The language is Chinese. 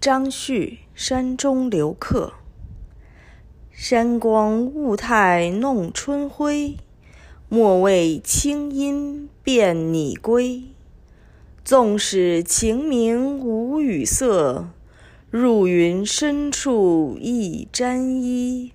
张旭山中留客。山光雾态弄春晖，莫为清音便拟归。纵使晴明无雨色，入云深处一沾衣。